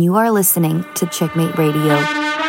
You are listening to Checkmate Radio.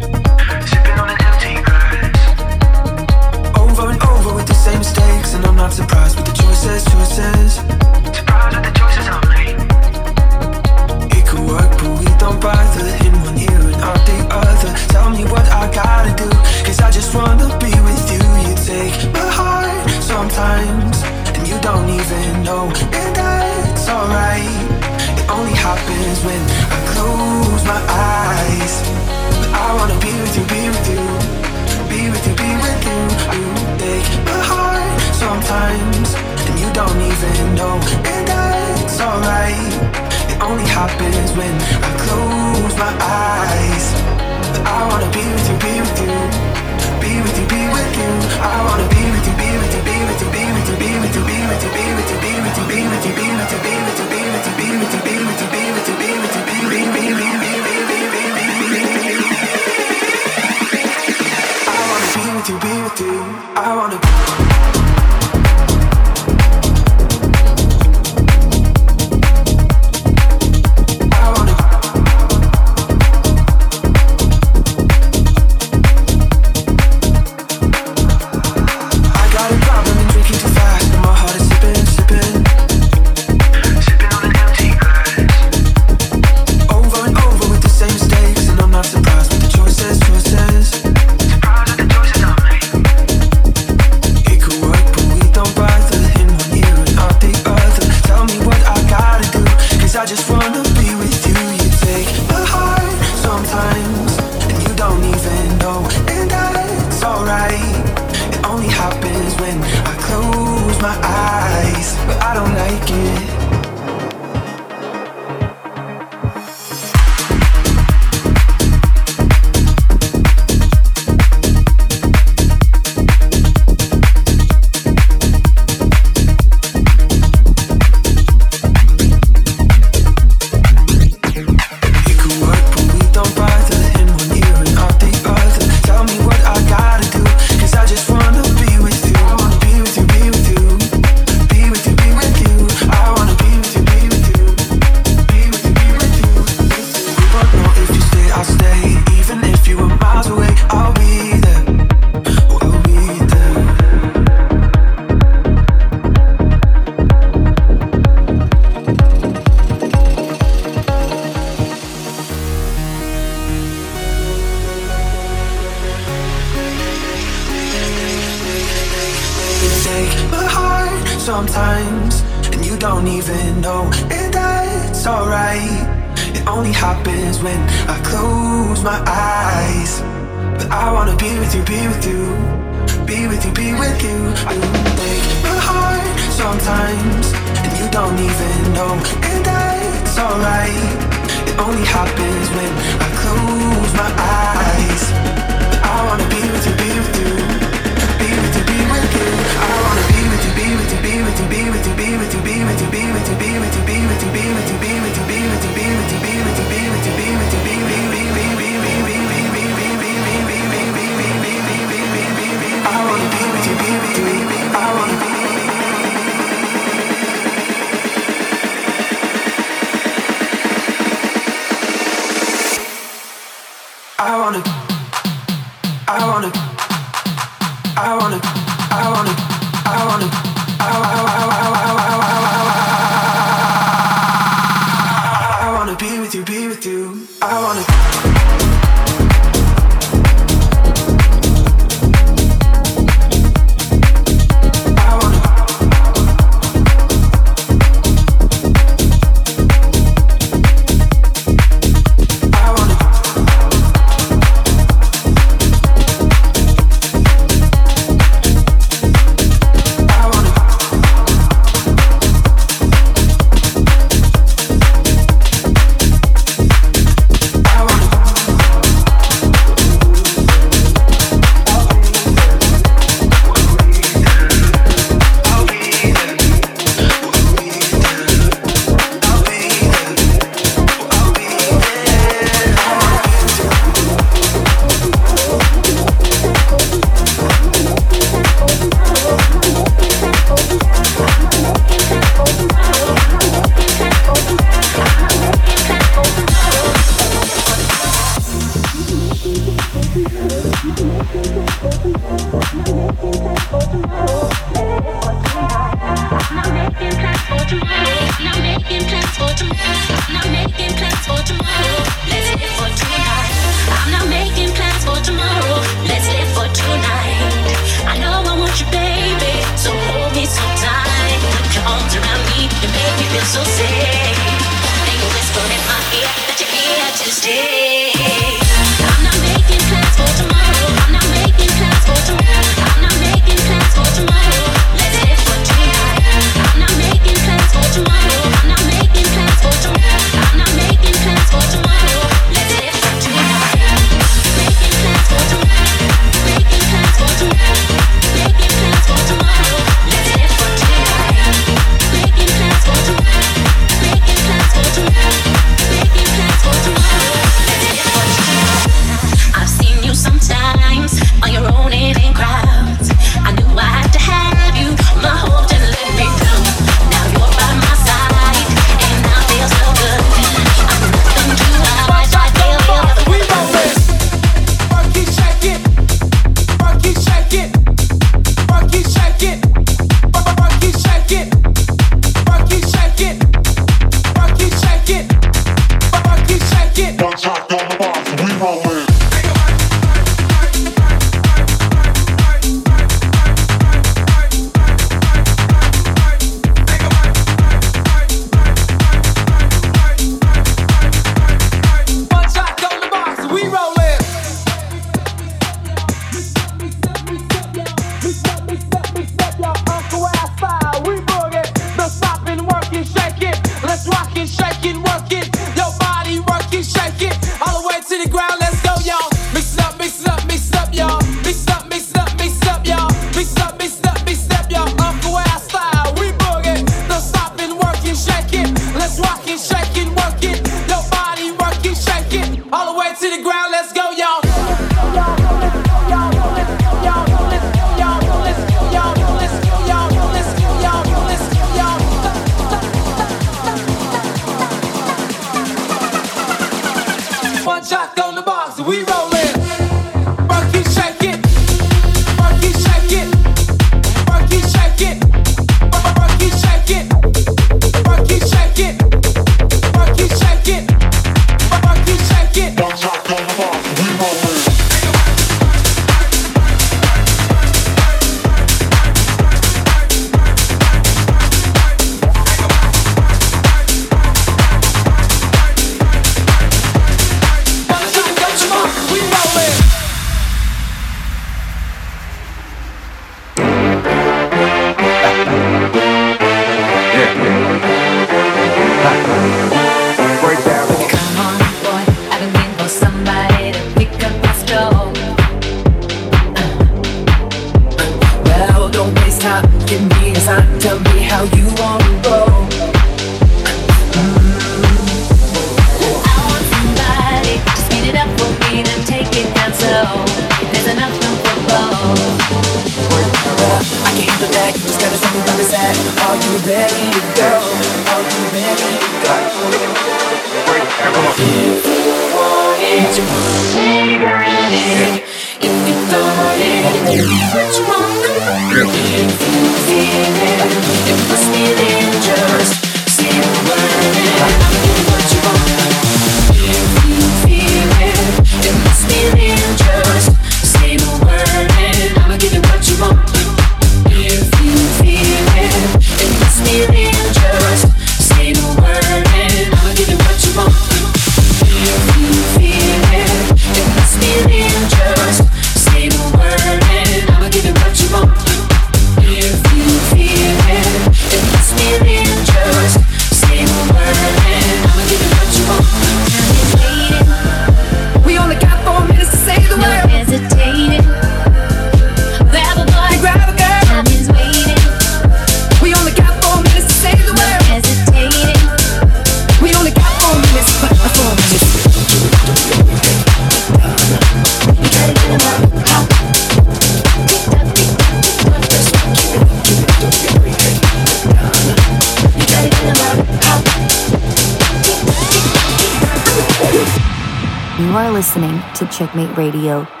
Listening to Checkmate Radio.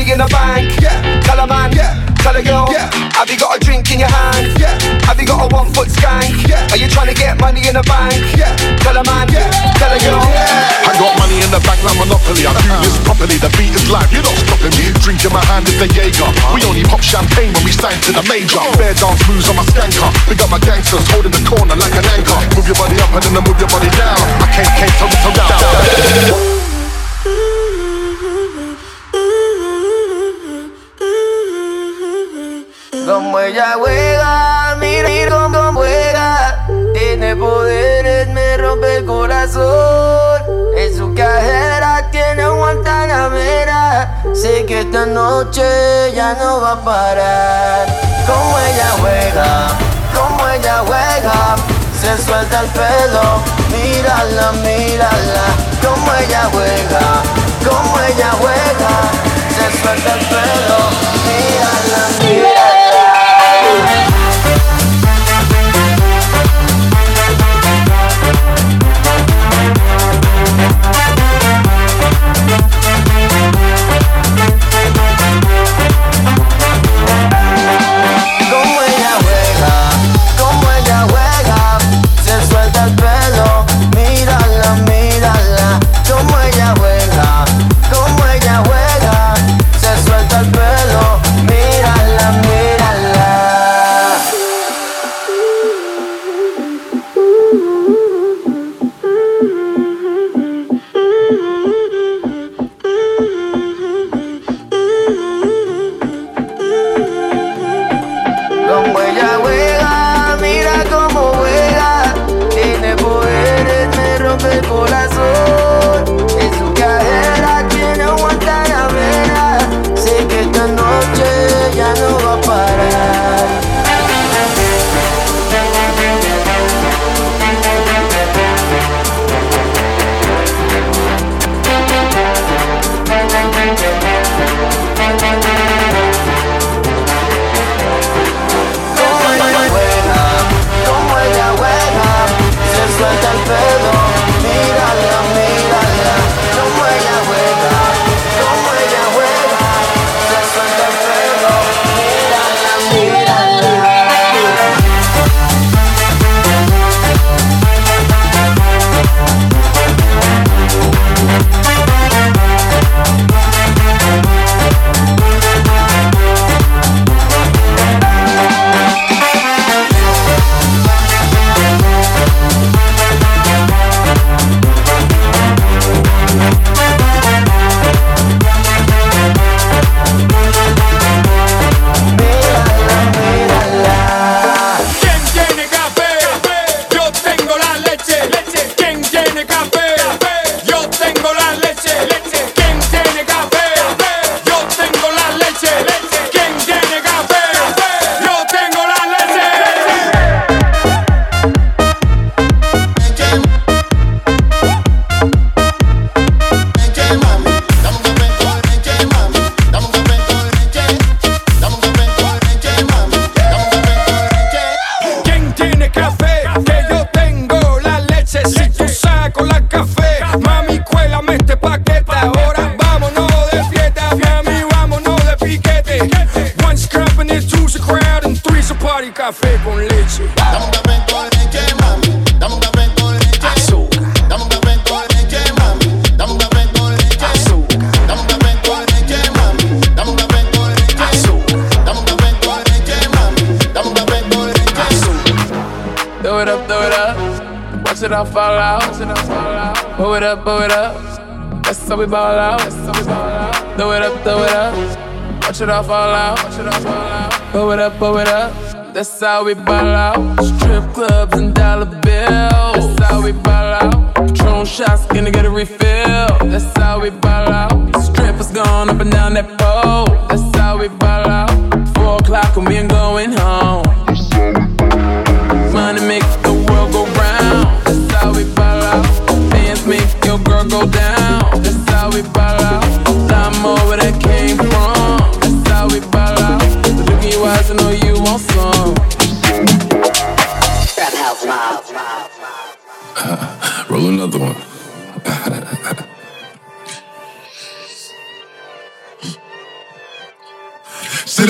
money in the bank. Yeah. Tell a man. Yeah. Tell a girl. Yeah. Have you got a drink in your hand? Yeah. Have you got a one foot skank? Yeah. Are you trying to get money in the bank? Yeah. Tell a man. Yeah. Tell a girl. Yeah. I got money in the bank like Monopoly. I do this properly. The beat is live. You're not stopping me. Drink in my hand is the Jaeger. We only pop champagne when we stand to the major. Bear dance moves on my skanker. We got my gangsters holding the corner like an anchor. Move your body up and then move your body down. I can't, can't, tell me, down. down. Ella juega, mira, mira cómo juega. Tiene poderes, me rompe el corazón. En su cajera tiene guantanamera. Sé que esta noche ya no va a parar. Como ella juega, como ella juega. Se suelta el pelo, mírala, mírala. Como ella juega, como ella juega. Se suelta el pelo, mírala, mírala. All fall out. Pull it up, pull it up. That's how we ball out. Throw it up, throw it up. Watch it all fall out. Pull it up, pull it up. That's how we ball out. Strip clubs and dollar bills. That's how we ball out. Patron shots, gonna get a refill. That's how we ball out. Strippers going up and down that pole.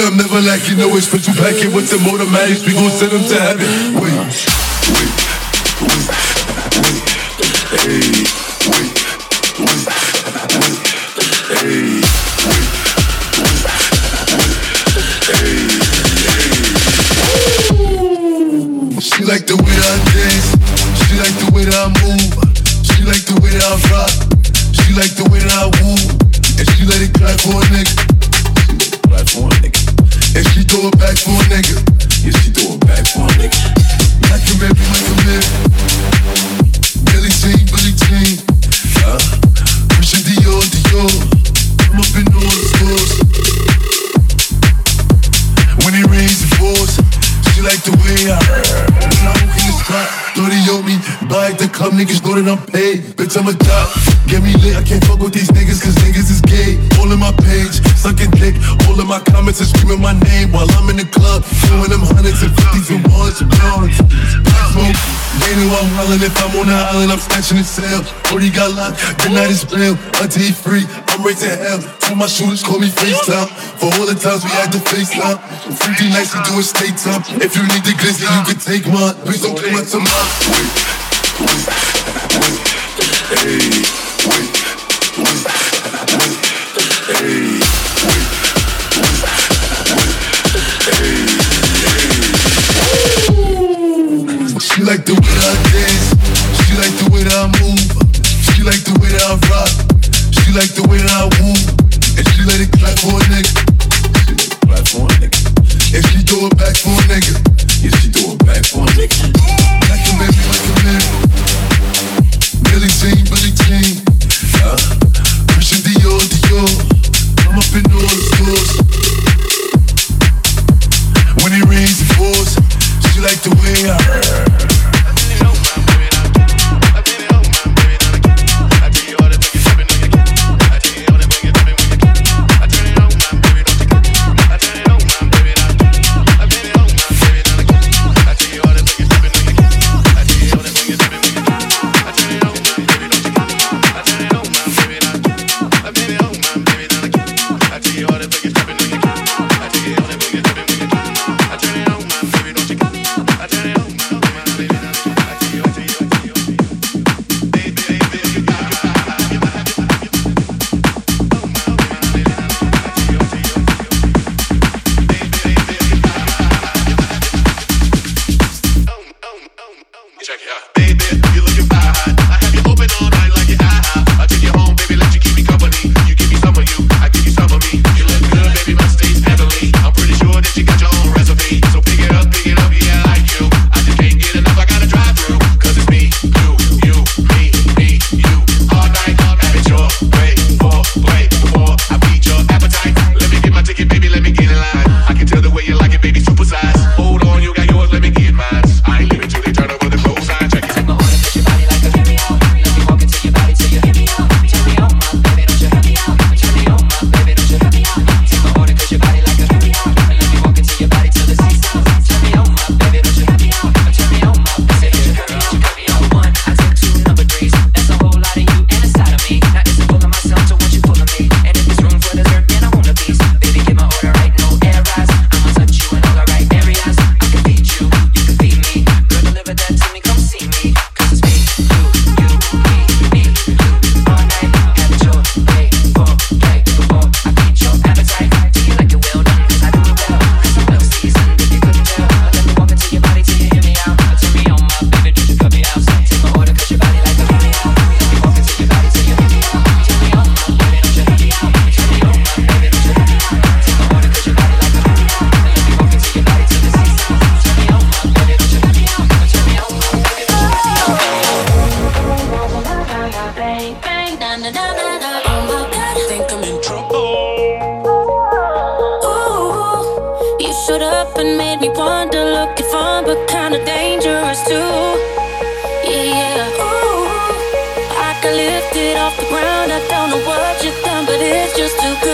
Up, never like you know it's special packet with the automatics. We gon' send them to heaven. Wait. In my screaming my name While I'm in the club, throwing them hundreds and fifties and ones and pounds Smoke, they know I'm wildin' If I'm on the island, I'm snatching the cell Already got locked, the night is real Until he free, I'm raising hell Tell my shooters, call me FaceTime For all the times we had to FaceTime Freaky nights, we do it state time If you need the glizzy, you can take mine Please don't claim it to mine Wait, wait, wait, hey, like the way that I dance. She like the way that I move. She like the way that I rock. She like the way that I woo. And she let it clap for a nigga. She let it Clap for a nigga. And she throw it back for a nigga. Yeah, she throw it back for a nigga. Like a baby, like a man. Billy Jean, Billy Jean. Uh, up and made me wonder, looking fun but kinda dangerous too. Yeah, yeah. Ooh, I got lifted off the ground. I don't know what you've done, but it's just too good.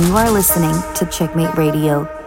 You are listening to Checkmate Radio.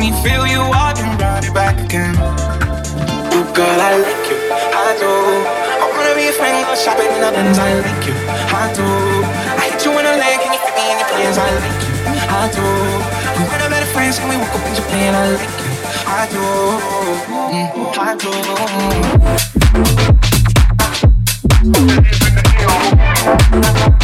Me. Feel you up and run it back again. Ooh, girl, I like you, I do. I wanna be a friend, go shopping in the Benz. I like you, I do. I hit you in a leg, can you fit me in your plans? I like you, I do. We went out better friends, and we woke up in Japan. I like you, I do, mm, I do.